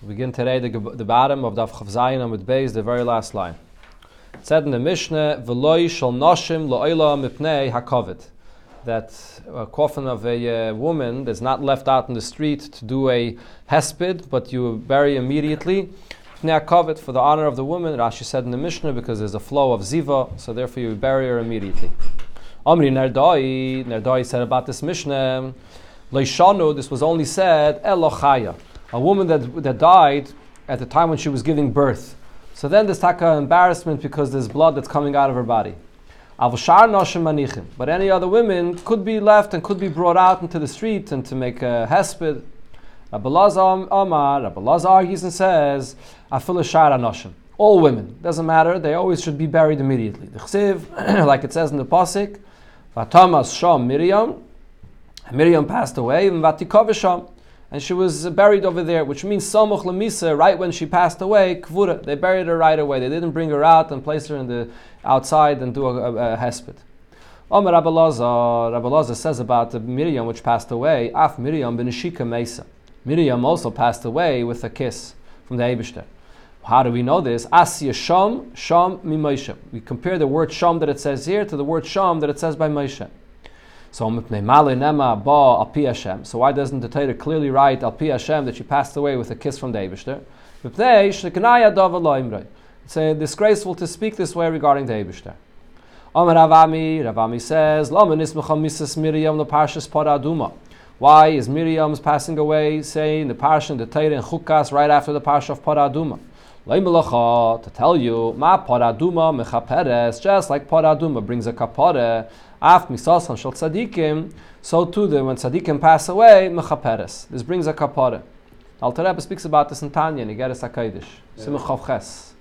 We begin today the, the bottom of Daf Chav Zayin with Beis, the very last line. It said in the Mishnah, "V'loi shel noshim lo'oila mipnei hakovet," that a coffin of a uh, woman that's not left out in the street to do a hesped, but you bury immediately. Pnei for the honor of the woman. Rashi said in the Mishnah because there's a flow of ziva, so therefore you bury her immediately. Omri Nerdoi, Nerdoi said about this Mishnah, Leishanu, this was only said Elochaya a woman that, that died at the time when she was giving birth. So then there's taka embarrassment because there's blood that's coming out of her body. But any other women could be left and could be brought out into the street and to make a hesped. Rabbalazar Amar, Rabbalazar argues and says, All women, doesn't matter, they always should be buried immediately. The chsiv, like it says in the Pasik, Vatamas Sham Miriam, Miriam passed away, and and she was buried over there, which means Samuch Lamisa, right when she passed away, Kvura. They buried her right away. They didn't bring her out and place her in the outside and do a, a, a hesped. Omer Rabbalazar, says about Miriam, which passed away, Af Miriam benishika Mesa. Miriam also passed away with a kiss from the Eibishter. How do we know this? Asya Sham, Sham mi Moshe. We compare the word Sham that it says here to the word Sham that it says by Moshe. So why doesn't the Torah clearly write al Hashem that she passed away with a kiss from the Eibishter? It's uh, disgraceful to speak this way regarding the Eibishter. Amar Ravami, Ravami says, Why is Miriam's passing away, saying the parsha the Torah and Chukas right after the parsha of Paraduma? To tell you, Ma Paraduma mechaperes, just like Paraduma brings a kapore, Af misasan shel tzadikim, so too the, when tzadikim pass away, mechaperes. This brings a kapara. Alter Rebbe speaks about this in Tanya, in Igeres HaKadosh. Simach Chav Ches.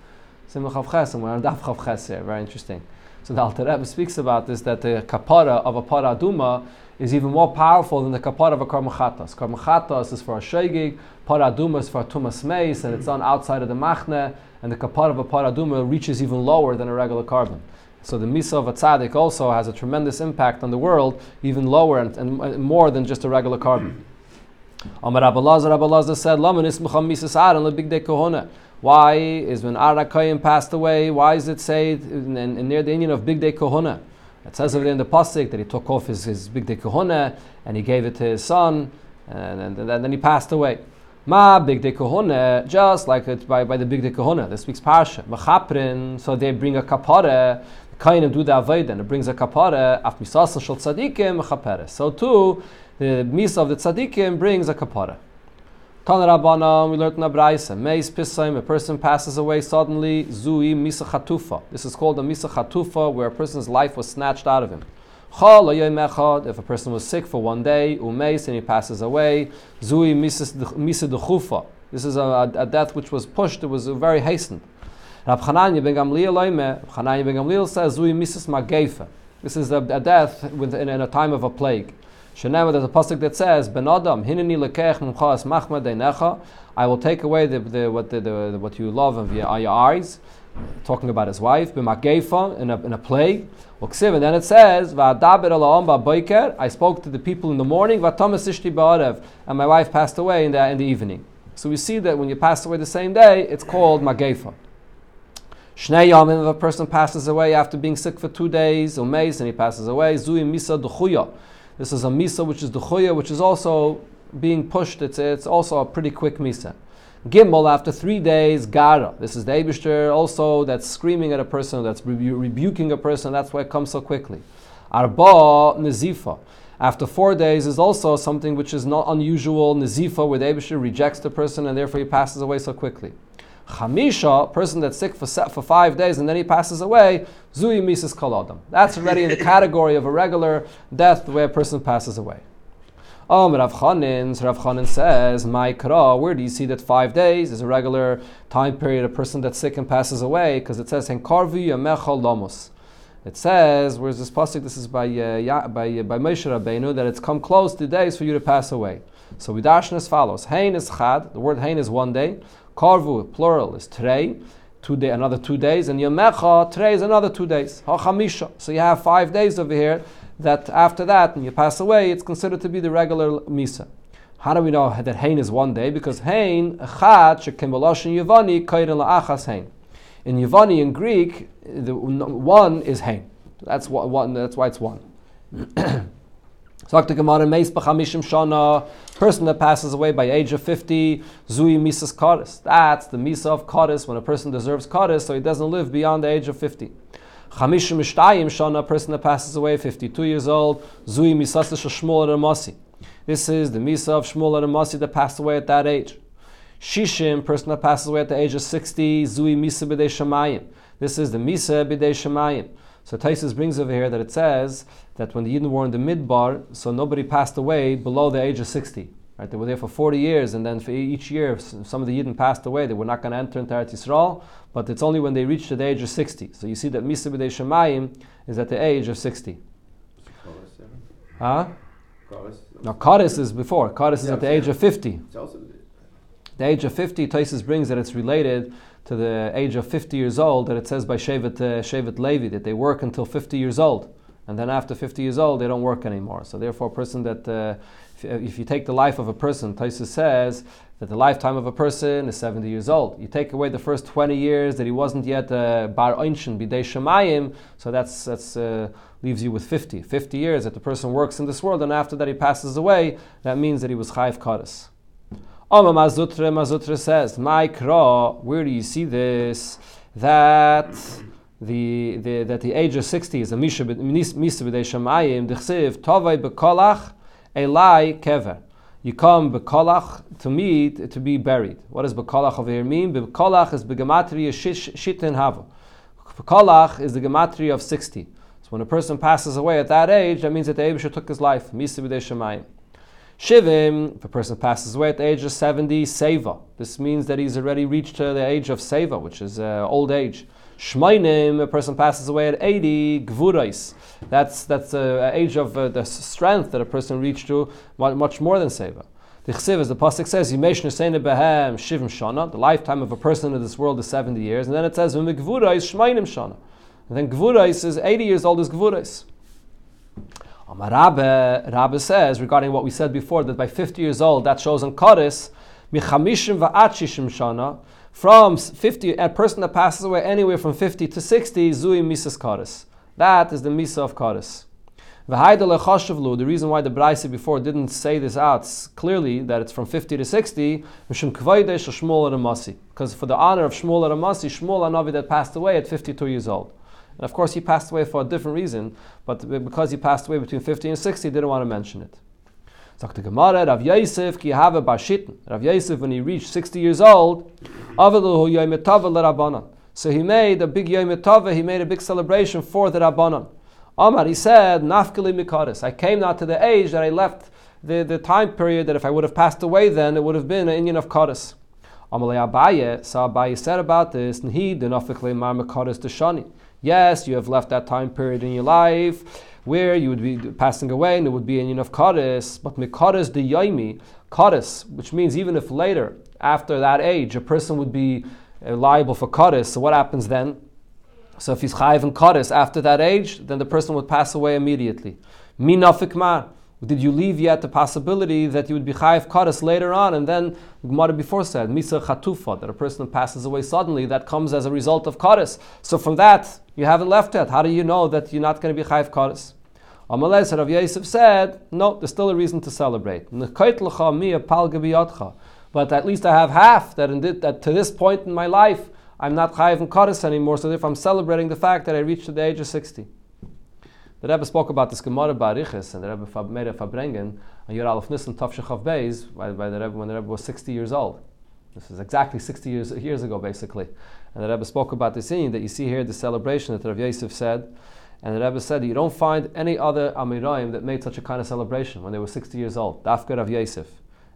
Chav Ches, and we're on Daf Chav Ches here. Very interesting. So the Alter Rebbe speaks about this, that the kapara of a paraduma is even more powerful than the kapara of a karmachatas. Karmachatas is for a shegig, paraduma is for a tumas meis, and it's on outside of the machne, and the kapara of a paraduma reaches even lower than a regular korban. So the misa of a tzaddik also has a tremendous impact on the world, even lower and, and more than just a regular korban. Amar Abelazar, Abelazar said, Laman ismucham misas aran lebig de kohona. Why is when Arakayim passed away, why is it said in, in, in near the Indian of Big Day Kohona? It says over there in the Pasik that he took off his, his Big Day Kohona and he gave it to his son and, and, and then he passed away. Ma big de kohona, just like it by, by the big de kohona. This week's parsha. Machaprin, so they bring a kapara Kainim do the Avodah and it brings a kapara, af misasan shel tzadikim chaperes. So too, the misa of the tzadikim brings a kapara. Tan Rabbanam, we learned in Abraisa, Meis Pisaim, a person passes away suddenly, Zui Misa Chatufa. This is called a Misa Chatufa, where a person's life was snatched out of him. If a person was sick for one day, Umeis, and he passes away, Zui Misa Dechufa. This is a, a, death which was pushed, it was very hastened. Rab Chananya ben Gamliel loime, Chananya ben Gamliel says, Zui mises magefa. This is a, a death in, in, a time of a plague. Shenema, there's a pasuk that says, Ben Adam, hineni lekech mumchas machma deinecha. I will take away the, the, what, the, the, what you love of your, your eyes. Talking about his wife, b'magefa, in a, in a plague. And then it says, I spoke to the people in the morning, and my wife passed away in the, in the evening. So we see that when you pass away the same day, it's called magefa. Shnei Yamim, if a person passes away after being sick for two days, umeis, and he passes away, Zui Misa Duchuya. This is a Misa which is Duchuya, which is also being pushed. It's, it's also a pretty quick Misa. Gimel, after three days, Gara. This is the Abishter also that's screaming at a person, that's rebu- rebuking a person, that's why it comes so quickly. Arba Nazifa. After four days is also something which is not unusual, Nazifa, where the rejects the person and therefore he passes away so quickly. Chamisha, person that's sick for, for five days and then he passes away, Zui Mises Kaladam. That's already in the category of a regular death where a person passes away. Um, Rav Chanin, Rav Chanin says, My kra, where do you see that five days is a regular time period, a person that's sick and passes away? Because it says, Henkarvi Yamechal Lamos. It says, where's this pasuk? This is by uh, by uh, by Moshe Rabbeinu that it's come close to days for you to pass away. So we dash as follows: Hain is chad. The word hain is one day. Karvu, plural, is trei, two day, another two days, and Yomecha, trei is another two days. Hachamisha. So you have five days over here that after that, when you pass away, it's considered to be the regular Misa. How do we know that Hain is one day? Because Hain, Echad, Shekimbaloshin Yavani, Kairin La'achas Hain. In Yavani, in Greek, the one is Hain. That's, one, that's why it's one. The Gemara, Meis b'chamishim shana, person that passes away by age of 50, zui misas kadis. That's the misa of kadis, when a person deserves kadis, so he doesn't live beyond the age of 50. Chamishim mishtayim shana, person that passes away 52 years old, zui misas shmuel ramasi. This is the misa of Shmuel ramasi that passed away at that age. Shishim, person that passes away at the age of 60, zui misa b'dei shamayim. This is the misa b'dei shamayim. So Taisus brings over here that it says that when the Yidden were in the midbar, so nobody passed away below the age of 60. Right? They were there for 40 years, and then for each year, some of the Yidden passed away. They were not going to enter into Eretz Yisrael, but it's only when they reached the age of 60. So you see that Misa B'dei Shemayim is at the age of 60. Huh? No, Kadis is before. Kadis is at the age of 50. The age of 50, Taisus brings that it's related to the age of 50 years old that it says by Shevet, uh, Shevet Levi that they work until 50 years old. And then after 50 years old, they don't work anymore. So therefore, a person that, uh, if, if, you take the life of a person, Taisa says that the lifetime of a person is 70 years old. You take away the first 20 years that he wasn't yet uh, Bar Einshin, Bidei Shemayim, so that's, that's uh, leaves you with 50. 50 years that the person works in this world, and after that he passes away, that means that he was Chayiv Kadas. Oma Mazutra, Mazutra says, My Kra, where do you see this? That the, the, that the age of 60 is a Misha B'dei Shamayim, Dechsiv, Tovei B'kolach, Elai Kever. You come B'kolach to meet, to be buried. What does B'kolach over here mean? B'kolach is B'gematria Shitin Hava. B'kolach is the gematria of 60. So when a person passes away at that age, that means that the Abisha took his life. Misa B'dei Shamayim. Shivim, if a person passes away at the age of 70, Seva. This means that he's already reached uh, the age of Seva, which is uh, old age. Shmainim, a person passes away at 80, Gvurais. That's that's uh, age of uh, the strength that a person reached to, much more than Seva. The Chsiv, as the Pasuk says, Behem Shivim Shana, the lifetime of a person in this world is 70 years. And then it says, Gvurais Shmainim Shana. And then Gvurais is 80 years old is Gvurais. Um, Rabbe, Rabbe says regarding what we said before that by 50 years old that shows michamishim va'achishim shana from 50 a person that passes away anywhere from 50 to 60 zui misas Kodesh. That is the misa of Kodesh. The reason why the Braise before didn't say this out clearly that it's from 50 to 60, because for the honor of Shmuel Ramasi, Shmuel Anavi that passed away at 52 years old. And of course, he passed away for a different reason, but because he passed away between 50 and 60, he didn't want to mention it. Sagt Gemara, Rav Yosef ki have bar Rav Yosef, when he reached 60 years old, so he made a big Yom he made a big celebration for the Rabbanon. Amar, he said, Nafkali Mikaris. I came now to the age that I left the, the time period that if I would have passed away then, it would have been an Indian of Karis. Amalei Abaye, so Abaye said about this, and he not Mar Mikaris Shani. Yes, you have left that time period in your life where you would be passing away and it would be in of Kadis, but Mikadis the Yaimi, Kadis, which means even if later, after that age, a person would be uh, liable for Kadis, so what happens then? So if he's Chayiv and Kadis after that age, then the person would pass away immediately. Minafik Mar. Did you leave yet the possibility that you would be chayiv karas later on? And then the Gemara before said misa chatufa that a person passes away suddenly that comes as a result of karas. So from that you haven't left yet. How do you know that you're not going to be chayiv karas? Amalei Rav Yosef said, no, there's still a reason to celebrate. But at least I have half that, that to this point in my life I'm not chayiv and karas anymore. So if I'm celebrating the fact that I reached the age of sixty. The Rebbe spoke about this Gemara Barichis, and the Rebbe made a Farbrengen on Yer Aleph Nissen Tavshechav Beis by, by the Rebbe when the Rebbe was 60 years old. This is exactly 60 years, years ago, basically. And the Rebbe spoke about this scene that you see here, the celebration that Rav Yosef said. And the Rebbe said, you don't find any other Amirayim that made such a kind of celebration when they were 60 years old. Dafka Rav Yosef.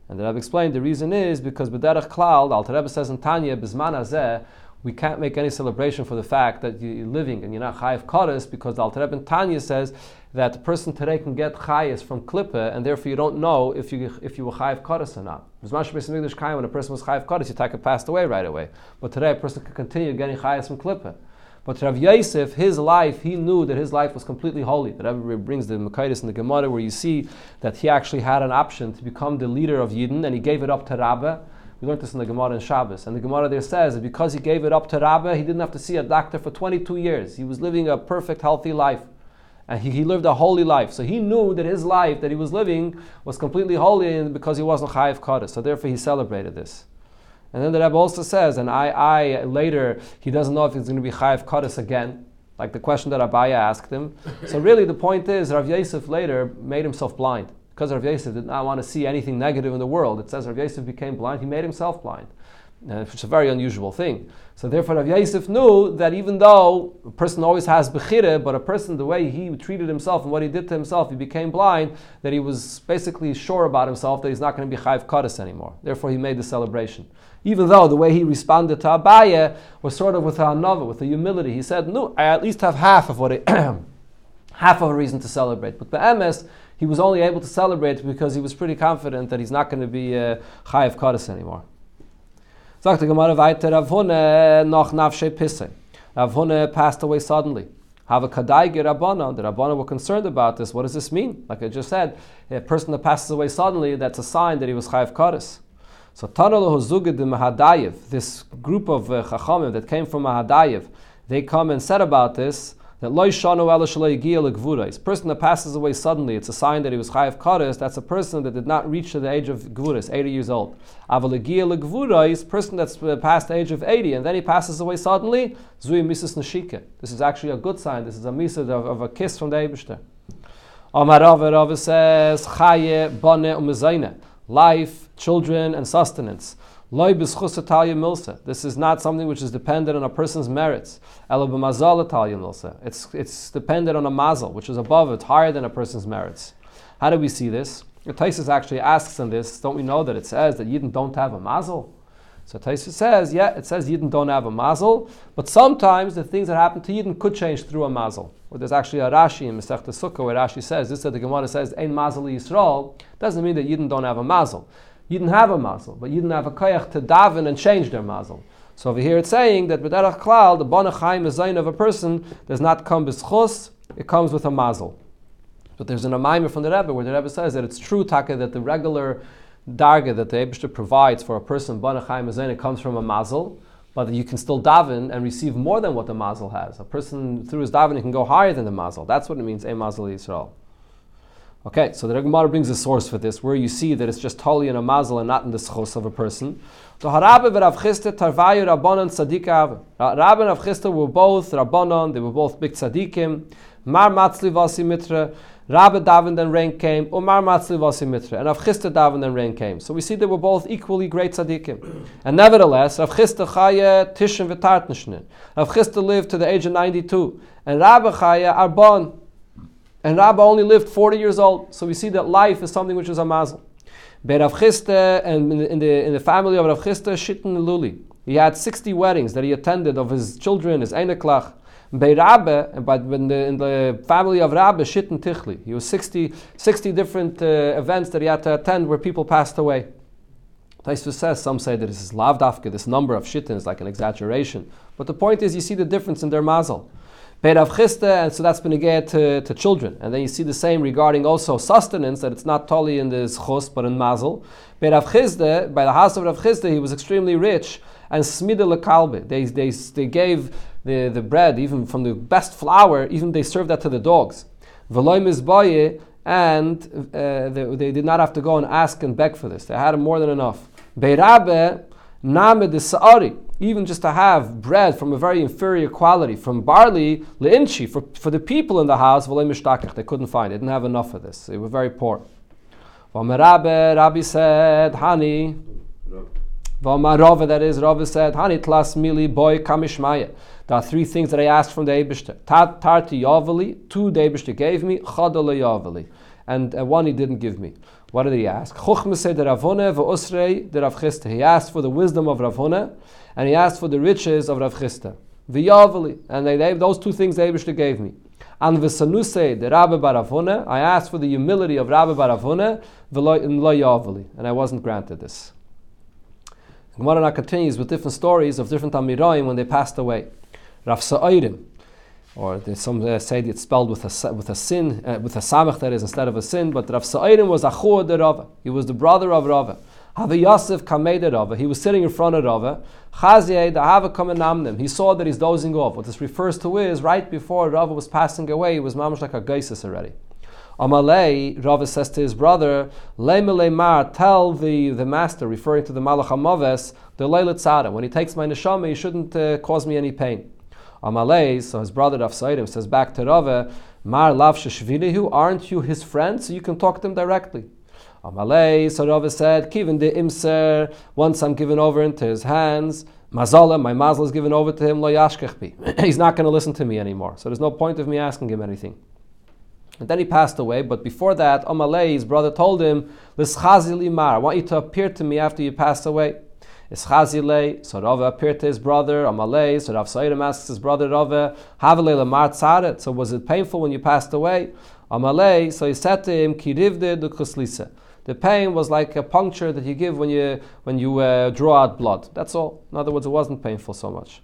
And the Rebbe explained the reason is because B'derech Klal, the Alter Rebbe says in Tanya, Bizman Azeh, we can't make any celebration for the fact that you're living and you're not chayiv kares because the Alter Rebbe Tanya says that the person today can get chayis from klippe and therefore you don't know if you if you were chayiv kares or not. When a person was chayiv kares, you take it passed away right away. But today a person can continue getting chayis from klippe. But Rav Yosef, his life, he knew that his life was completely holy. That everybody brings the Makaitis in the Gemara where you see that he actually had an option to become the leader of Yidden and he gave it up to Rabbah. We learned this in the Gemara in Shabbos. And the Gemara there says that because he gave it up to Rabbah, he didn't have to see a doctor for 22 years. He was living a perfect, healthy life. And he, he lived a holy life. So he knew that his life that he was living was completely holy because he wasn't Chayiv Kaddish. So therefore he celebrated this. And then the Rebbe also says, and I, I later, he doesn't know if he's going to be Chayiv Kaddish again, like the question that Abaya asked him. so really the point is, Rav Yosef later made himself blind because Rav Yosef did not want to see anything negative in the world. It says Rav Yosef became blind, he made himself blind. Uh, it's a very unusual thing. So therefore, Rav Yosef knew that even though a person always has bechire, but a person, the way he treated himself and what he did to himself, he became blind, that he was basically sure about himself that he's not going to be chayv kadis anymore. Therefore, he made the celebration. Even though the way he responded to Abaya was sort of with a hanava, with a humility. He said, no, I at least have half of what I, half of a reason to celebrate. But Be'emes, he was only able to celebrate because he was pretty confident that he's not going to be uh, Chayiv Kadis anymore. Sagt der Gemara weiter, Rav Hune noch nafshe pisse. Rav Hune passed away suddenly. Have a kadai Rabbana. The Rabbana were concerned about this. What does this mean? Like I just said, a person that passes away suddenly, that's a sign that he was Chayiv Kadis. So Tanalo Hozugid the Mahadayev, this group of uh, Chachamim that came from Mahadayev, they come and said about this that loy shanu A person that passes away suddenly, it's a sign that he was chayav kares. That's a person that did not reach to the age of gvuras, 80 years old. Aval person that's uh, past the age of 80 and then he passes away suddenly, zui misas nashika. This is actually a good sign. This is a misa of, of a kiss from the Eibishter. Amar Rava says chaye bane umezayne, life, children, and sustenance. This is not something which is dependent on a person's merits. It's, it's dependent on a mazel, which is above, it's higher than a person's merits. How do we see this? Taisus actually asks on this, don't we know that it says that Yidden don't have a mazel? So Taisus says, yeah, it says Yidden don't have a mazel, but sometimes the things that happen to Yidden could change through a mazel. Well, there's actually a Rashi in Masech Sukkah where Rashi says, this that the Gemara says, Ein mazel Yisrael, doesn't mean that Yidden don't have a mazel. You didn't have a mazel, but you didn't have a koyach to daven and change their mazel. So over here it's saying that b'derach klal, the bonachayim zayin of a person does not come b'schus, it comes with a mazel. But there's an amayim from the Rebbe where the Rebbe says that it's true, Taka, that the regular darga that the Ebishter provides for a person, bonachayim zayin, it comes from a mazel, but you can still daven and receive more than what the mazel has. A person, through his davening, can go higher than the mazel. That's what it means, a mazel Yisrael. Okay, so the Gemara brings a source for this, where you see that it's just totally in a mazel and not in the schos of a person. The Harabe and Rav Chisda Tarvayu Rabbanon Tzaddik Rabban and Rav Chisda were both Rabbanon, they were both big tzaddikim. Mar Matzli Vasi Mitra, Rabbi Davin then rain came, Umar Matzli Vasi Mitra, and Rav Chisda Davin then rain came. So we see they were both equally great tzaddikim. And nevertheless, Rav Chisda Chaya Tishon V'Tartnishnin. Rav Chisda lived to the age of 92, and Rabbi Chaya Arbon, and Rabba only lived 40 years old. So we see that life is something which is a mazel. Rav Chisda, and in the, in the family of Rav Chisda, Shitten Luli. He had 60 weddings that he attended of his children, his Eineklach. Bei but in the, in the family of Rabbe, Shitten Tichli. He was 60, 60 different uh, events that he had to attend where people passed away. Taisva says, some say that this is lavdafka, this number of shittin is like an exaggeration. But the point is, you see the difference in their mazel. Beirav Chiste, and so that's been again to, to children. And then you see the same regarding also sustenance, that it's not totally in the chos, but in mazel. Beirav Chiste, by the house of Rav Chiste, he was extremely rich, and smide lekalbe. They, they, they gave the, the bread, even from the best flour, even they served that to the dogs. Veloy mizbaye, and uh, they, they, did not have to go and ask and beg for this. They had more than enough. Beirabe, name de sa'ari even just to have bread from a very inferior quality, from barley, leinchi, for, for the people in the house, they couldn't find it, didn't have enough of this. They were very poor. Rabbi said, Hani, Rava, that is, Rava said, Hani tlas mili boy kamishmaya. There are three things that I asked from the Eibishter. Tarti yavali, two the Eibishter gave me, chadala yavali. And uh, one he didn't give me. What did he ask? Chuchmese de Ravone ve'usrei de Rav He asked for the wisdom of Ravone, and he asked for the riches of Rav Chisda. V'yavali, and they, those two things Eibishter gave me. And v'sanuse the Rabbi Baravone, I asked for the humility of Rabbi Baravone, v'lo and I wasn't granted this. Gemara continues with different stories of different Amiroim when they passed away. Rav Sa'irim, or some uh, say it's spelled with a with a sin uh, with a samach that is instead of a sin. But Rav Sa'irim was Achua de Rava. He was the brother of Rava. Hava Yosef kamei Rava. He was sitting in front of Rava. Chaziyeh the Hava namnim. He saw that he's dozing off. What this refers to is right before Rava was passing away, he was mamash like a geisis already. Amalei, Rava says to his brother, Leimele Mar, tell the, the master, referring to the Malach Amaves, the Leilat. When he takes my neshama, he shouldn't uh, cause me any pain. Amalei, so his brother Rav Saidim says back to Rava, Mar Lav Sheshvilihu, aren't you his friend? So you can talk to him directly. Amalei, so Rava said, Kivin de Imser, once I'm given over into his hands, Mazala, my mazal is given over to him, lo yashkechbi. He's not going to listen to me anymore. So there's no point of me asking him anything. And then he passed away, but before that, Amalei, his brother, told him, L'schazi mar, I want you to appear to me after you pass away. Ischazile, so Rava appeared to his brother, Amalei, so Rav Saidim asks his brother Rava, Havale lamar tzaret, so was it painful when you passed away? Amalei, so he said to him, Kirivde dukuslisa. The pain was like a puncture that you give when you, when you uh, draw out blood. That's all. In other words, it wasn't painful so much.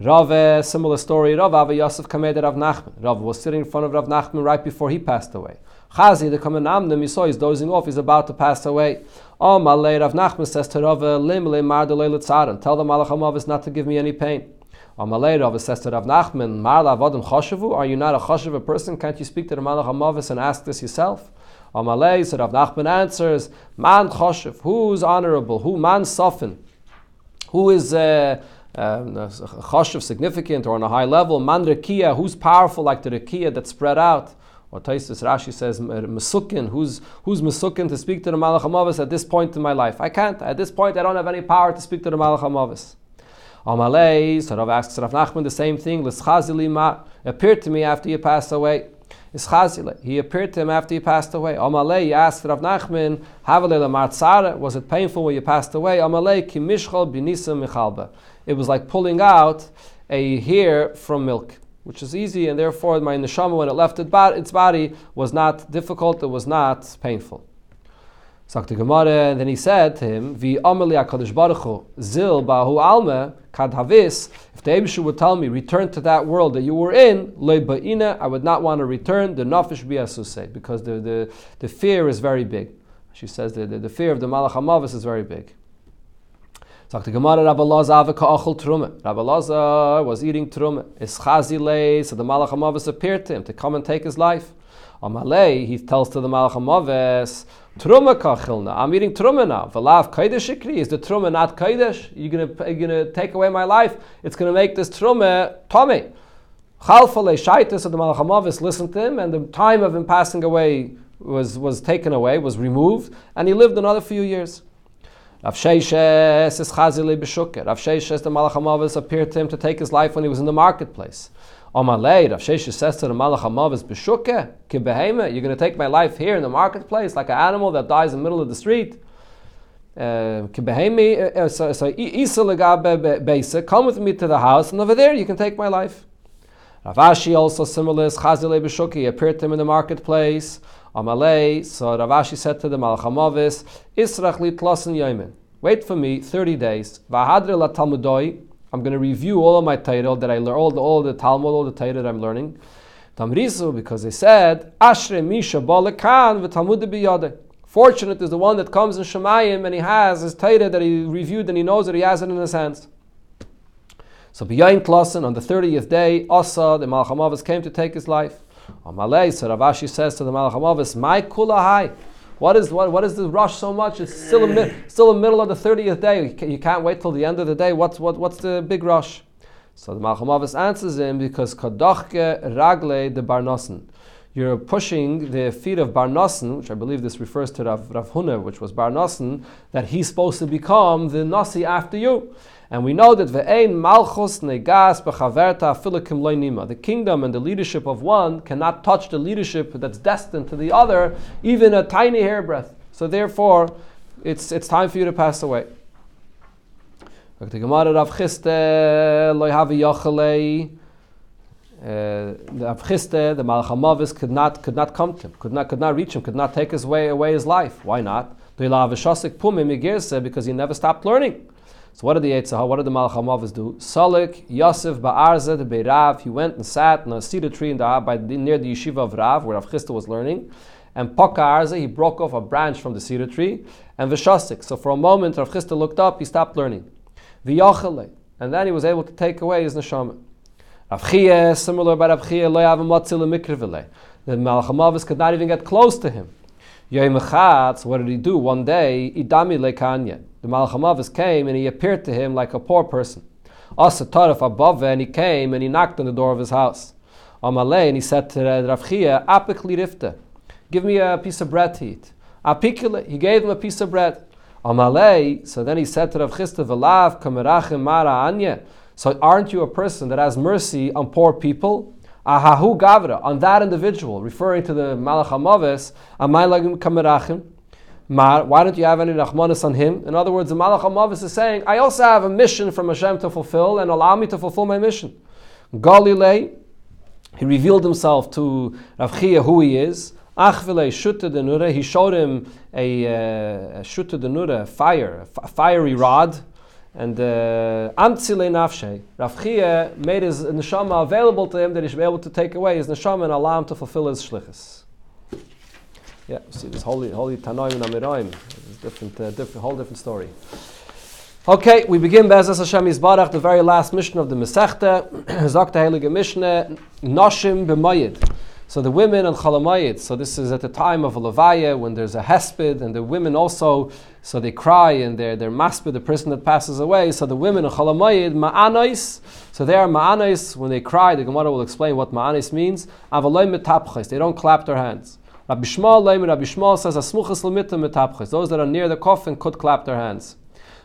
Rav, similar story, Rav Ava Yosef Kamed Rav Nachman. Rav was sitting in front of Rav Nachman right before he passed away. Chazi, the Kamen Amnim, you saw he's dozing off, he's about to pass away. Oh, Malay, Rav Nachman says to Rav, Lim le mar de tell the Malach Hamavis not to give me any pain. Oh, Malay, Rav says to Rav Nachman, Mar lavadim choshevu, are you not a choshev person? Can't you speak to the Malach Hamavis and ask this yourself? Malay, so Rav Nachman answers, Man choshev, who's honorable, who man soften, who is... Uh, um, choshev significant or on a high level, man rekia, who's powerful like the rekia that's spread out. Or Taisus Rashi says, Mesukin, who's, who's Mesukin to speak to the Malach HaMavis at this point in my life? I can't. At this point, I don't have any power to speak to the Malach HaMavis. Amalei, so Rav asks Rav Nachman the same thing, L'schazili ma, appeared to me after you passed away. Ischazile, he appeared to him after he passed away. Amalei, he asked Rav Nachman, was it painful when you passed away? Amalei, ki mishchal binisa michalba. It was like pulling out a hair from milk which is easy, and therefore my neshama, when it left its body, was not difficult, it was not painful. Sakti Gemara, and then he said to him, Vi amali HaKadosh Baruch Hu, zil bahu alma, kad havis, if the Abishu would tell me, return to that world that you were in, ba'ina, I would not want to return, the nafish bi'asuse, because the, the, the fear is very big. She says the, the, the fear of the Malach HaMavis is very big. Sagt die Gemara, Rabbi Lazar achel trume. Rabbi Lazar was eating trume. Ischazile, so the Malach HaMavis appeared to him to come and take his life. Amalei, he tells to the Malach HaMavis, Trume kachilna. I'm eating truma now. V'lav kaidesh ikri. Is the truma not kaidesh? You're gonna you're gonna take away my life. It's gonna make this trume tummy. Chalfale shaitis. So the Malach HaMavis listened to him, and the time of him passing away was was taken away, was removed, and he lived another few years. Rav Sheishes is Chazile B'Shuker. Rav Sheishes, the Malach HaMavis, appeared to him to take his life when he was in the marketplace. Omalei, Rav Sheishes says to the Malach HaMavis, B'Shuker, Kibehema, you're going to take my life here in the marketplace like an animal that dies in the middle of the street. Uh, Kibehemi, uh, uh, so Isa come with me to the house, and over there you can take my life. Rav Ashi also similar is Chazile B'Shuker, appeared to him in the marketplace. Amalei, so Rav Ashi said to the Malchamavis, Israch li tlosen yoimin. Wait for me 30 days. Vahadre la talmudoi. I'm going to review all of my title that I learned, all the, all the Talmud, all the title that I'm learning. Tamrisu, because they said, Ashre misha balekan v'talmud biyade. Fortunate is the one that comes in Shemayim and he has his Torah that he reviewed and he knows that he has it in his hands. So Biyayin Klassen, on the 30th day, Asa, the Malchamavis, came to take his life. Amalei, so Rav Ashi says to the Malach Hamavis, My kulahai. What is what, what is the rush so much? It's still a, still the middle of the thirtieth day. You can't wait till the end of the day. What's what, what's the big rush? So the Malchamavis answers him because kadochke ragle de barnosen. You're pushing the feet of Barnosen, which I believe this refers to Rav, Rav Huna, which was Barnosen, that he's supposed to become the Nasi after you. And we know that malchus negas filikim loinima. The kingdom and the leadership of one cannot touch the leadership that's destined to the other, even a tiny hairbreadth. So therefore, it's, it's time for you to pass away. Uh, the Avchiste, the Malchamavis, could not could not come to him, could not could not reach him, could not take his way away his life. Why not? Because he never stopped learning. So what did the Yitzhak, what did the Malach HaMavis do? Salik Yosef Ba'arza the Beirav, he went and sat in a cedar tree in the, by, near the yeshiva of Rav, where Rav Chisda was learning. And Poka Arza, he broke off a branch from the cedar tree. And Vishasik, so for a moment Rav Chisda looked up, he stopped learning. V'yachale, and then he was able to take away his neshama. Rav similar by Rav matzil. The Malach HaMavis could not even get close to him. What did he do? One day, idami lekanya. The Malach HaMavis came and he appeared to him like a poor person. Asa taraf above, and he came and he knocked on the door of his house. Amalei, and he said to Rav Chia, give me a piece of bread to eat. Apikli, he gave him a piece of bread. Amalei, so then he said to Rav Chisda, v'lav kamerachim mara anya. So aren't you a person that has mercy on poor people? Ahahu gavra, on that individual, referring to the Malach HaMavis, Amaylagim Kamerachim. Why don't you have any Rahmanis on him? In other words, the Malach HaMavis is saying, I also have a mission from Hashem to fulfill, and allow me to fulfill my mission. Galilei, he revealed himself to Rav who he is. Achvile Shutta Denura, he showed him a, uh, a Shutta Denura, fire, a fiery rod. And Amtzile uh, Nafshe, Rav Chia made his neshama available to him that he should be able to take away his neshama and allow him to fulfill his shlichus. Yeah, see this holy holy Tanoim and Amiraim, different, uh, different, whole different story. Okay, we begin Bezas Hashem Yisbarach, the very last mission of the Masechta, Zakta Heilige Mishnah, Noshim B'mayid. So the women and Chalamayit, so this is at the time of a Levaya when there's a Hesped, and the women also, so they cry and they're, they're maspid, the person that passes away. So the women and Chalamayit, Ma'anais, so they are Ma'anais, when they cry, the Gemara will explain what Ma'anais means. They don't clap their hands. Rabbi Yishmael, Rabbi Yishmael says, those that are near the coffin could clap their hands.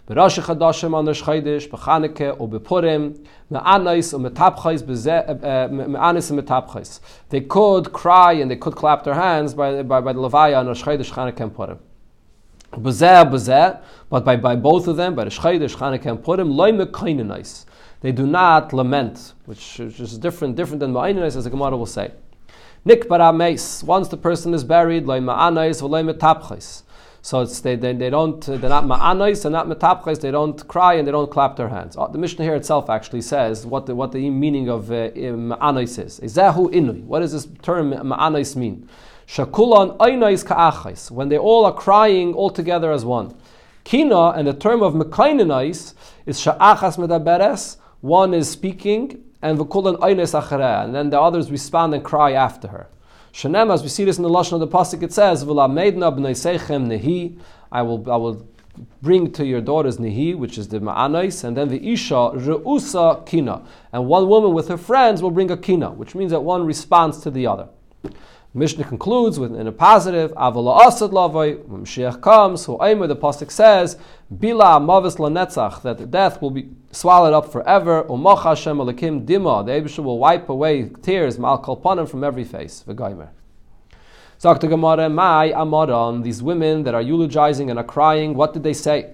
B'Rosh Chadashim on Rosh Chodesh, b'Chanukah or b'Purim, me'anais or metapchais, uh, uh, me'anis and metapchais. They could cry and they could clap their hands by, by, by the Levaya on Rosh Chodesh, Chanukah and Purim. B'zeh, b'zeh, but by, by both of them, by Rosh Chodesh, Chanukah and Purim, loy me'kainanais. They do not lament, which is different, different than ma'ainanais, as the Gemara will say. Nik bara meis, once the person is buried, loy ma'anais, loy metapchais. So they, they, they don't, they're not ma'anais, they're not metapches, they don't cry and they don't clap their hands. Uh, the Mishnah here itself actually says what the, what the meaning of uh, ma'anais is. Ezehu inui. What does this term ma'anais mean? Shakulan aynais ka'achais. When they all are crying all together as one. Kina, and the term of mekainanais is sha'achas medaberes. One is speaking, and v'kulan aynais achareh. And then the others respond and cry after her. Shanem, as we see this in the lashon of the pasuk, it says, nehi." I will, I will bring to your daughters nehi, which is the ma'anais, and then the isha reusa kina, and one woman with her friends will bring a kina, which means that one responds to the other. Mishnah concludes with in a positive, Avala Asad Lavoi, when Mashiach comes, who Aimer, the Pasuk says, Bila Mavis Lanetzach, that the death will be swallowed up forever, Umach Hashem Alakim Dima, the Abishah will wipe away tears, Mal Kalpanim, from every face, V'gaimer. Zakta Gemara, Mai Amaran, these women that are eulogizing and are crying, what did they say?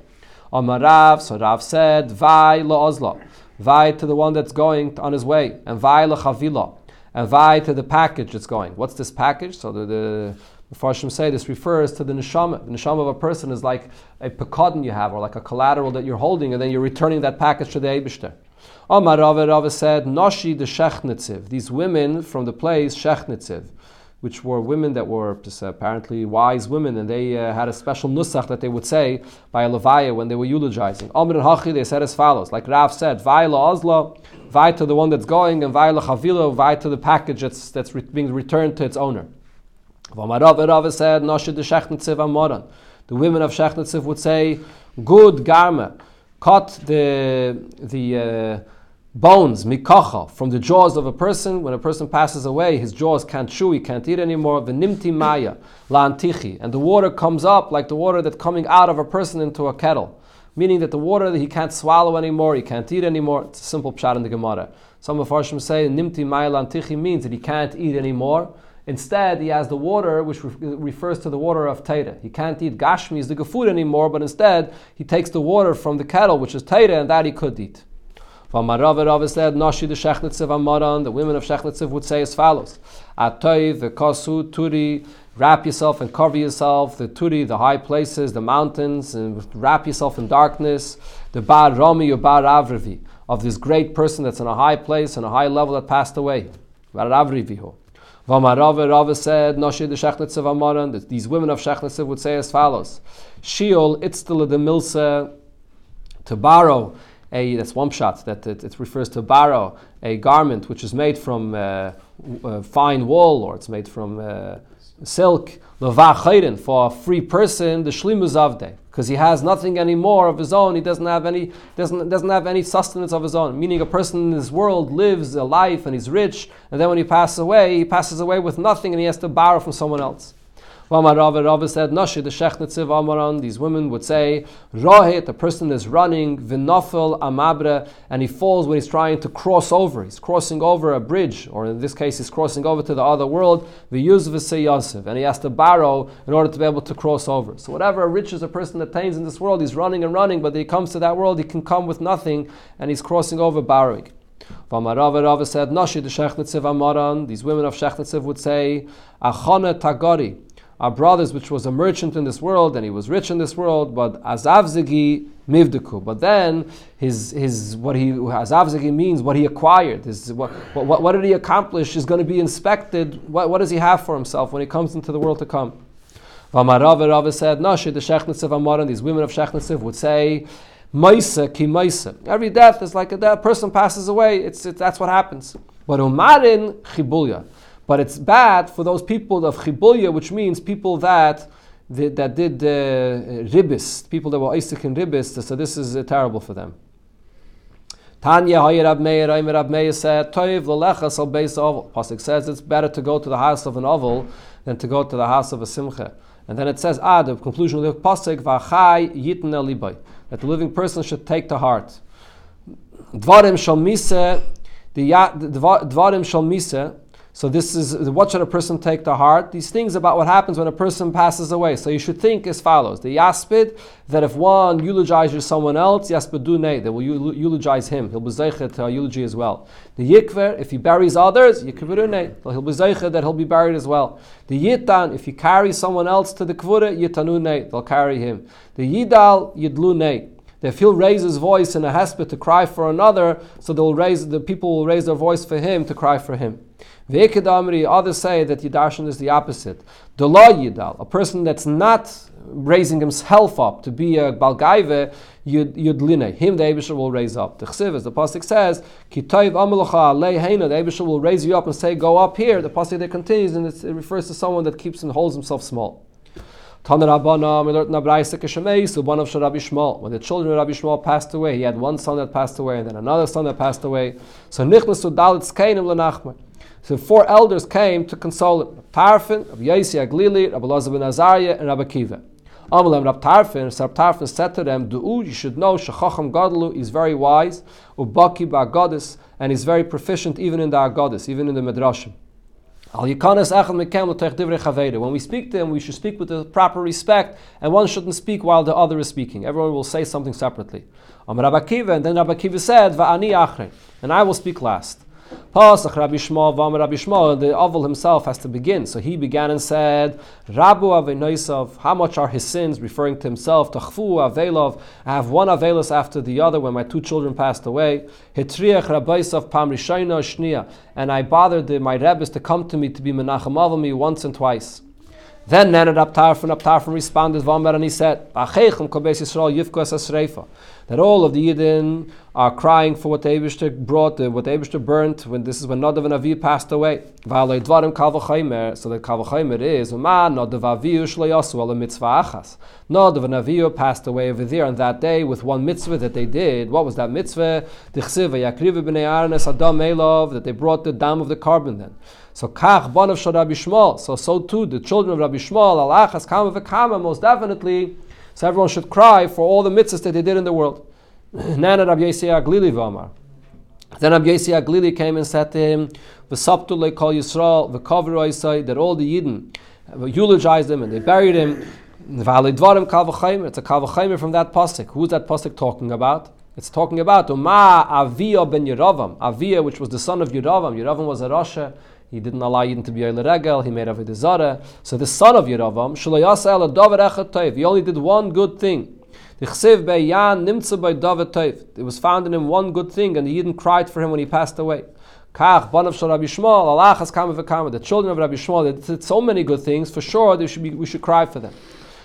Amarav, so Rav said, Vai La'ozla, Vai to the one that's going on his way, and Vai La'chavila and vai to the package that's going. What's this package? So the, the say this refers to the neshama. The neshama of a person is like a pekadon you have, or like a collateral that you're holding, and then you're returning that package to the Eibishter. Omar Rava Rava said, Noshi the Shechnitziv. These women from the place Shechnitziv, which were women that were just apparently wise women, and they uh, had a special nusach that they would say by a levaya when they were eulogizing. Omar and Hachi, they said as follows, like Rav said, Vaila Ozla, vai to the one that's going, and vai lechavilo, vai to the package that's, that's re- being returned to its owner. V'amarav said, Shechnitziv Amoran. The women of Shechnitziv would say, good garma, cut the, the uh, bones, mikacha, from the jaws of a person. When a person passes away, his jaws can't chew, he can't eat anymore. V'nimti maya, la antichi. And the water comes up like the water that's coming out of a person into a kettle meaning that the water that he can't swallow anymore, he can't eat anymore. It's a simple pshat in the Gemara. Some of Farshim say nimti ma'il antichi means that he can't eat anymore. Instead, he has the water, which re- refers to the water of Taita. He can't eat gashmi, the food anymore, but instead he takes the water from the kettle, which is Taita, and that he could eat. Rava said, Nashi the Shechnitziv Amaran, the women of Shechnitziv would say as follows: Atoy the Kosu Turi wrap yourself and cover yourself, the turi, the high places, the mountains, and wrap yourself in darkness. The bar Rami or bar Avrivi, of this great person that's in a high place and a high level that passed away. Bar Avrivihu. Vamarava Rava said, Noshi the Shechnitzev Amaran, these women of Shechnitzev would say as follows Shiol itztala de milsa to borrow a that's one shot that it, it, refers to borrow a garment which is made from uh, uh, fine wool or it's made from uh, silk. Levach for a free person the shlimus avde because he has nothing anymore of his own. He doesn't have any doesn't doesn't have any sustenance of his own. Meaning a person in this world lives a life and he's rich and then when he passes away he passes away with nothing and he has to borrow from someone else Rava, Rava said, Nashi, the Shechnitziv Amaran, these women would say, Rohit, the person is running, Vinofel Amabre, and he falls when he's trying to cross over. He's crossing over a bridge, or in this case, he's crossing over to the other world, V'yuz Yosef, and he has to borrow in order to be able to cross over. So whatever riches a person attains in this world, he's running and running, but he comes to that world, he can come with nothing, and he's crossing over borrowing. Vamarava Rava said, Nashi, the Shechnitziv Amaran, these women of Shechnitziv would say, Achone Tagori, our brothers, which was a merchant in this world, and he was rich in this world, but azavzigi mivdeku. But then his his what he azavzigi means what he acquired. His, what, what, what did he accomplish is going to be inspected. What, what does he have for himself when he comes into the world to come? Vamarava Rava said, Nashi the Shechnitzev Amaran, these women of Shechnitzev would say, Maisa ki maisa. Every death is like a death. person passes away. It's, it, that's what happens. But umarin chibulya. But it's bad for those people of Chibulya, which means people that that, did uh, ribis, people that were Isaac in ribis, so this is uh, terrible for them. Tanya Hayir Meir, Rab Meir said, Toiv Lelechas al Beis Oval. Pasuk says it's better to go to the house of an oval than to go to the house of a simcha. And then it says, ah, the conclusion of the Pasuk, Vachai that the living person should take to heart. Dvarim Shal Mise, the Dvarim Shal Mise, so this is what should a person take to heart? These things about what happens when a person passes away. So you should think as follows: the yaspid that if one eulogizes someone else, yaspidune, they will eulogize him. He'll be zeichet to eulogy as well. The yikver, if he buries others, yikverune, he'll be zeichet that he'll be buried as well. The yitan, if he carries someone else to the kvura, yitanune, they'll carry him. The yidal, yidlune. If he'll raise his voice in a hesped to cry for another, so they'll raise the people will raise their voice for him to cry for him. Ve'ekadamri, others say that Yidarshan is the opposite. Dela Yidal, a person that's not raising himself up to be a Balgaive, Yudline, him the Abishah will raise up. The Chsiv, as the Pasuk says, Kitayv Amalacha Leihena, the Abishah will raise you up and say, Go up here. The Pasuk there continues, and it refers to someone that keeps and holds himself small. When the children of Rabbi Yishmael passed away, he had one son that passed away, and then another son that passed away. So Nichnasu Dalit Skainim Lenachman. So four elders came to console him. Tarfin, Rabbi Yossi Aglili, Rabbi Lazar ben Azariah, and Rabbi Kiva. Amalem Rab Tarfin, Rab Tarfin said to them, Du'u, you should know, Shechacham Gadlu is very wise, Ubaki Ba'agodis, and he's very proficient even in the Agodis, even in the Midrashim. When we speak to him, we should speak with the proper respect, and one shouldn't speak while the other is speaking. Everyone will say something separately. And then Rabbi Kiva said, and I will speak last. Pasach Rabbi Yishmael, Rabbi Yishmael, the Oval himself has to begin. So he began and said, Rabu Avenoisav, how much are his sins, referring to himself, Tachfu Avelov, I have one Avelos after the other when my two children passed away. Hitriach Rabbaisav Pam Rishayna Shnia, and I bothered the, my rabbis to come to me to be Menachem me once and twice. Then Nenad Abtarfon Abtarfon responded, Vamar, and he said, Achechem Kobes Yisrael Yivkos Asreifa that all of the Yidden are crying for what the brought, uh, what the burnt, when this is when Nadav and Avi passed away. So that Kalvachaymer is, Nadav and Aviyu passed away over there on that day with one mitzvah that they did. What was that mitzvah? That they brought the dam of the carbon then. So Kach Banav Shal Rabbi Yishmael. So so too the children of Rabbi Yishmael, Al Achas Kama V'Kama, most definitely so everyone should cry for all the mitzvahs that they did in the world. Then Rabbi Aglili came and said to him, V'sabtu call Yisrael, that all the Yidden eulogized him and they buried him. It's a kalvachaymer from that pasuk. Who's that pasuk talking about? It's talking about Uma Avia ben Yeravam. Avia, which was the son of Yeravam. Yeravam was a Rasha. He didn't allow Yidden to be Oile Regel. He made Avodah Zarah. So the son of Yeravam, Shalayasa El Davar Echad. He only did one good thing. It was found in him one good thing, and the Yidden cried for him when he passed away. The children of Rabbi Yishmael, they did so many good things, for sure should be, we should cry for them.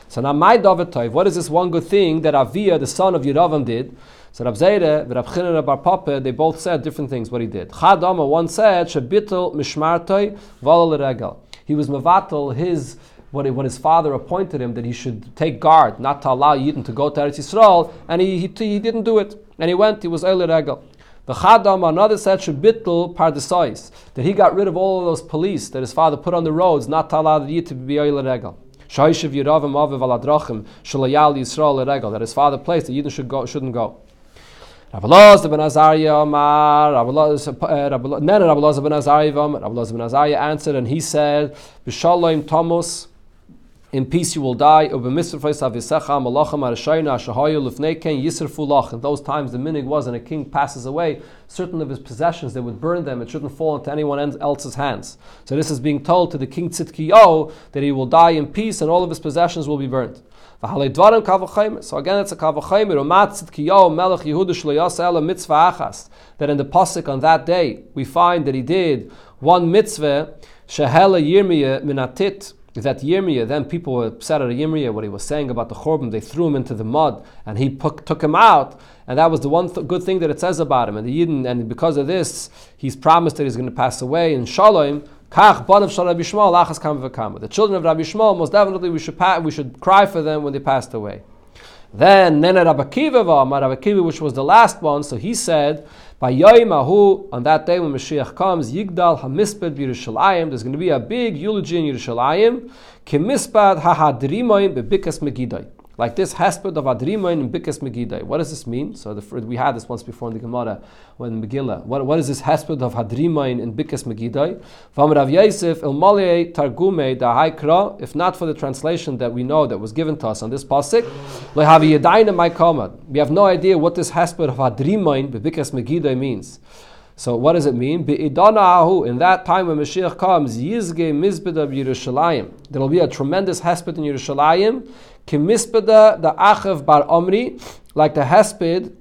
So now my David Toiv, what is this one good thing that Avia, the son of Yeravam, did? So Rab Zayre, Rab Chinan, Bar Papa, they both said different things what he did. Chadama, one said, Shabitel Mishmartoi Vala He was Mavatal, his what, what his father appointed him that he should take guard, not to allow Yidden to go to Eretz Yisrael, and he, he, he didn't do it. And he went, he was Eile Regel. The Chadam, another said, Shabitl Pardesais, that he got rid of all of those police that his father put on the roads, not to allow the Yid to be Eile Regel. Shaishav Aviv Shalayal Yisrael Regel, that his father placed, that Yidden should go, shouldn't go. Rabbalaz ben Azariah Amar, Rabbalaz eh, ben Azariah Rabbalaz ben Azariah answered, and he said, B'shalom Thomas, in peace you will die. In those times the minig was, and a king passes away, certain of his possessions, they would burn them. It shouldn't fall into anyone else's hands. So this is being told to the king Tzidkiyo that he will die in peace and all of his possessions will be burnt. So again, it's a kavachimer. That in the pasuk on that day we find that he did one mitzvah shehela yirmiyah minatit that Yirmiyah, then people were upset at Yirmiyah, what he was saying about the Chorban, they threw him into the mud, and he put, took him out, and that was the one th- good thing that it says about him. And the and because of this, he's promised that he's going to pass away in Shalom. Kach banav shal Rabbi Yishmael lachas kam. The children of Rabbi Shmuel, most definitely, we should pa- we should cry for them when they passed away. Then Nene Rabbi Akiva, which was the last one, so he said by on that day when Mashiach comes, Yigdal HaMispad Yerushalayim, there's going to be a big eulogy in Yerushalayim, Kemispad HaHadrimoim Bebikas Megidai like this hesped of Adrimain and Bikas Megidai. What does this mean? So the, we had this once before in the Gemara when Megillah. What, what is this hesped of Hadrimain and Bikas Megidai? From Rav Yosef El Malei Targume da Haikra. If not for the translation that we know that was given to us on this pasuk, Lehavi my We have no idea what this hesped of Hadrimain Bikas Megidai means. So what does it mean? In that time when Mashiach comes, Yizge Mizbed Yerushalayim. There will be a tremendous hesped in Yerushalayim. Kimispeda the Achav bar Omri, like the hesped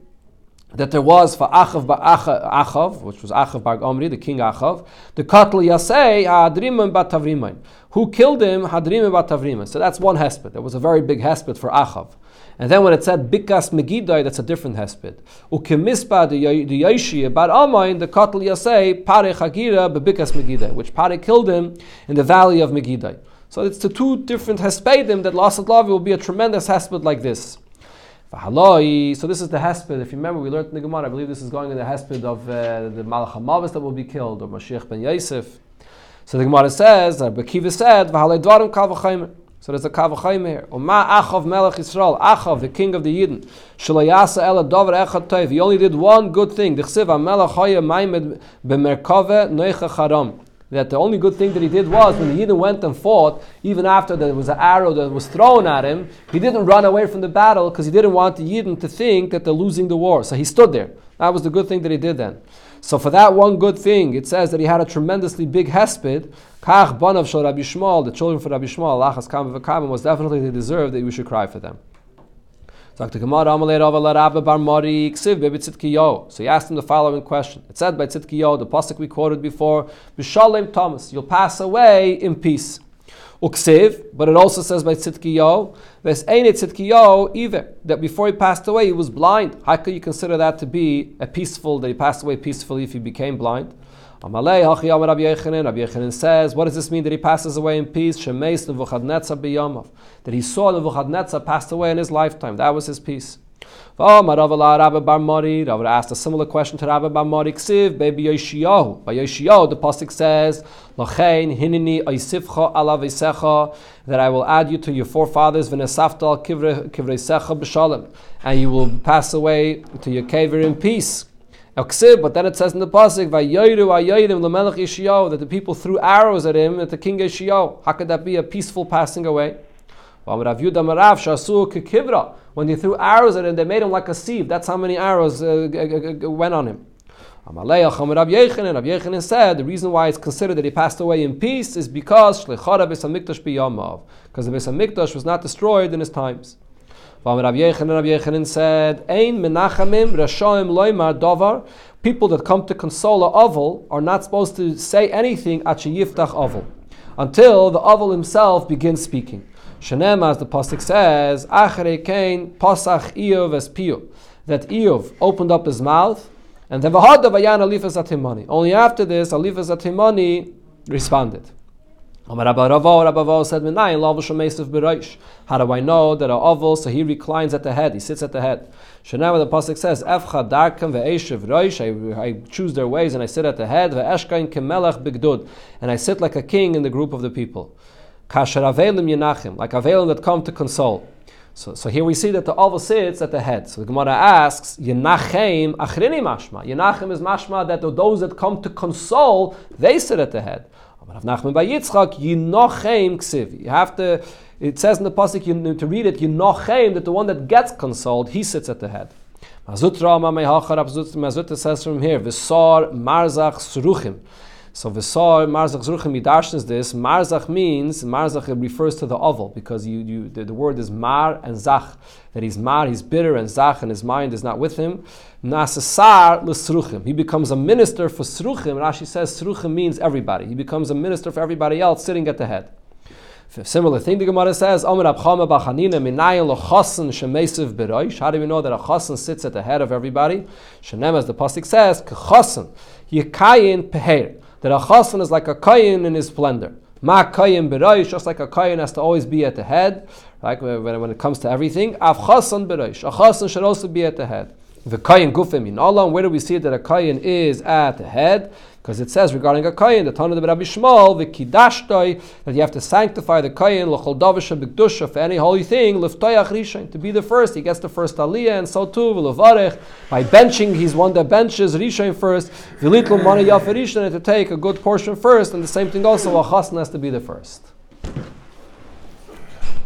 that there was for Achav bar Achav, which was Achav bar Omri, the king Achav. The Katl Yasei Hadrimim bat Tavrimain. Who killed him? Hadrimim bat Tavrimain. So that's one hesped. That was a very big hesped for Achav. And then when it said Bikas Megidai, that's a different hesped. Ukemispa the Yaishia Bar Amain, the Kotl Yasei, Pare Chagira, Bebikas Megidai, which Pare killed him in the valley of Megidai. So it's the two different hespedim that Lasat Lavi will be a tremendous hesped like this. So this is the hesped. If you remember, we learned in the Gemara. I believe this is going in the hesped of uh, the Malach Hamavis that will be killed, or Mashiach ben Yosef. So the Gemara says, that Bekiva said, "V'halei dvarim kavachayim." So there's a kavachayim here. Oma Achav Melech Yisrael, Achav, the king of the Yidden, Shalayasa Ela Dover Echad Toiv. He only did one good thing. The Chsiv Melech Hoya Maimed Bemerkove Noicha Charam. That the only good thing that he did was when the Yidden went and fought, even after there was an arrow that was thrown at him, he didn't run away from the battle because he didn't want the Yidden to think that they're losing the war. So he stood there. That was the good thing that he did then. So for that one good thing, it says that he had a tremendously big hesped. Kach banav shel Rabbi Yishmael, the children for Rabbi Yishmael, lachas kam was definitely they deserve that we should cry for them. So he asked him the following question. It said by Tzidkiyo, the pasuk we quoted before, B'shalem Thomas, you'll pass away in peace. Uksiv, but it also says by Tzidkiyo, Ves Tzidkiyo, either, that before he passed away he was blind. How could you consider that to be a peaceful, that he passed away peacefully if he became blind? Amalei Hachi Amar Rabbi Yechanan. Rabbi Yechanan says, what does this mean that he passes away in peace? Shemeis Nebuchadnezzar biyamav. That he saw Nebuchadnezzar passed away in his lifetime. That was his peace. Rabbi asked a similar question to Rabbi Bar Mori. Ksiv, baby Yoshiyahu. By Yoshiyahu, the pasuk says, "Lachein hinini oisifcha alav that I will add you to your forefathers v'nesaftal kivreisecha b'shalom, and you will pass away to your caver in peace." But then it says in the pasuk, that the people threw arrows at him at the king Yeshiyahu. How could that be a peaceful passing away? When they threw arrows at him, they made him like a sieve. That's how many arrows uh, went on him. Rabbi Yechanan. Said the reason why it's considered that he passed away in peace is because because the Beis Hamikdash was not destroyed in his times. Rabbi Yechanan, said, Ein menachamim rashoim loimar davar. People that come to console a oval are not supposed to say anything yiftach oval until the oval himself begins speaking. Shanem, as the pasuk says, Achrei kain pasach Iyov es piyu, that Iyov opened up his mouth, and then v'hada vayan alifas atimani. Only after this, alifas atimani responded. How do I know that a oval, so he reclines at the head, he sits at the head. Shanama the pasuk says, Efcha darkam ve'eshev reish, I choose their ways and I sit at the head, ve'eshkain kemelech bigdud, and I sit like a king in the group of the people. Kasher avelim yenachim, like avelim that come to console. So, so here we see that the oval sits at the head. So the Gemara asks, Yenachem achrini mashma. Yenachem is mashma that those that come to console, they sit at the head. Rav Nachman by Yitzchak, Yinochem ksiv. You have to, it says in the pasuk you, to read it, Yinochem, that the one that gets consoled, he sits at the head. Mar Zutra Mazutra says from here, Visar Marzach Suruchim. So Visar Marzach Suruchim Yidashnes this. Marzach means, Marzach refers to the oval, because you, you, the, the word is Mar and Zach. That he's Mar, he's bitter, and Zach, and his mind is not with him. Nasasar l'sruchim. He becomes a minister for sruchim. Rashi says sruchim means everybody. He becomes a minister for everybody else sitting at the head. Similar thing the Gemara says, Omer Abchama Bachanina Minayin Lochasan Shemesiv Beroish. How do we know that a chasan sits at the head of everybody? Shenem, as the pasuk says, Kechasan Yikayin Peher. That a chasan is like a kayin in his splendor. Ma kayin beroish, just like a kayin has to always be at the head, right? When, when it comes to everything. Av chasan beroish. A chasan should also be at the head. The kayin gufim in Allah. Where do we see that a kayin is at the head? Because it says regarding a kayin, the Tana of Rabbi Yishmael, the kidashtoi, that you have to sanctify the kayin l'chol davisha b'kedusha for any holy thing, l'ftoyach rishon, to be the first. He gets the first aliyah, and so too v'levarech by benching. He's one that benches rishon first. V'litlu mana yafer rishon, to take a good portion first, and the same thing also, a has to be the first.